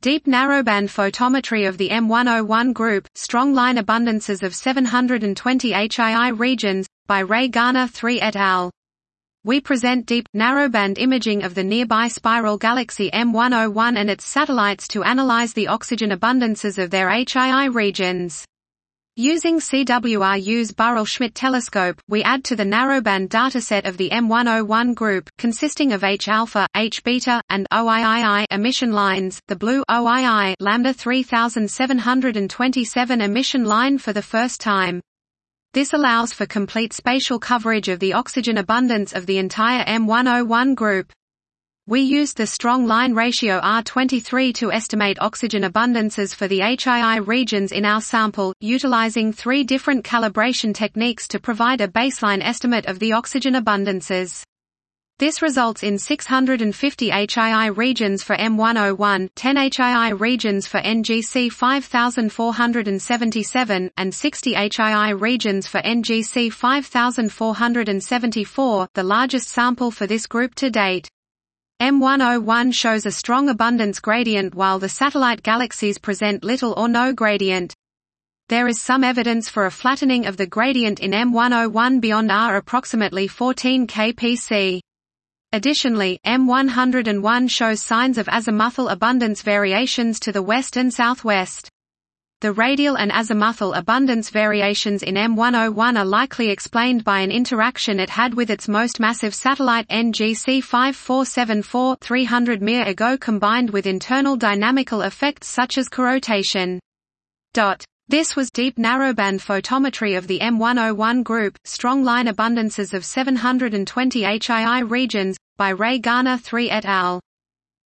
Deep narrowband photometry of the M101 group, strong line abundances of 720 HII regions, by Ray Garner 3 et al. We present deep, narrowband imaging of the nearby spiral galaxy M101 and its satellites to analyze the oxygen abundances of their HII regions. Using CWRU's Burrell-Schmidt telescope, we add to the narrowband dataset of the M101 group, consisting of H-alpha, H-beta, and OIII emission lines, the blue OII lambda 3727 emission line for the first time. This allows for complete spatial coverage of the oxygen abundance of the entire M101 group. We used the strong line ratio R23 to estimate oxygen abundances for the HII regions in our sample, utilizing three different calibration techniques to provide a baseline estimate of the oxygen abundances. This results in 650 HII regions for M101, 10 HII regions for NGC 5477, and 60 HII regions for NGC 5474, the largest sample for this group to date. M101 shows a strong abundance gradient while the satellite galaxies present little or no gradient. There is some evidence for a flattening of the gradient in M101 beyond R approximately 14 kpc. Additionally, M101 shows signs of azimuthal abundance variations to the west and southwest. The radial and azimuthal abundance variations in M101 are likely explained by an interaction it had with its most massive satellite NGC 5474 300 Myr ago combined with internal dynamical effects such as corotation. This was deep narrowband photometry of the M101 group, strong line abundances of 720 HII regions, by Ray Garner 3 et al.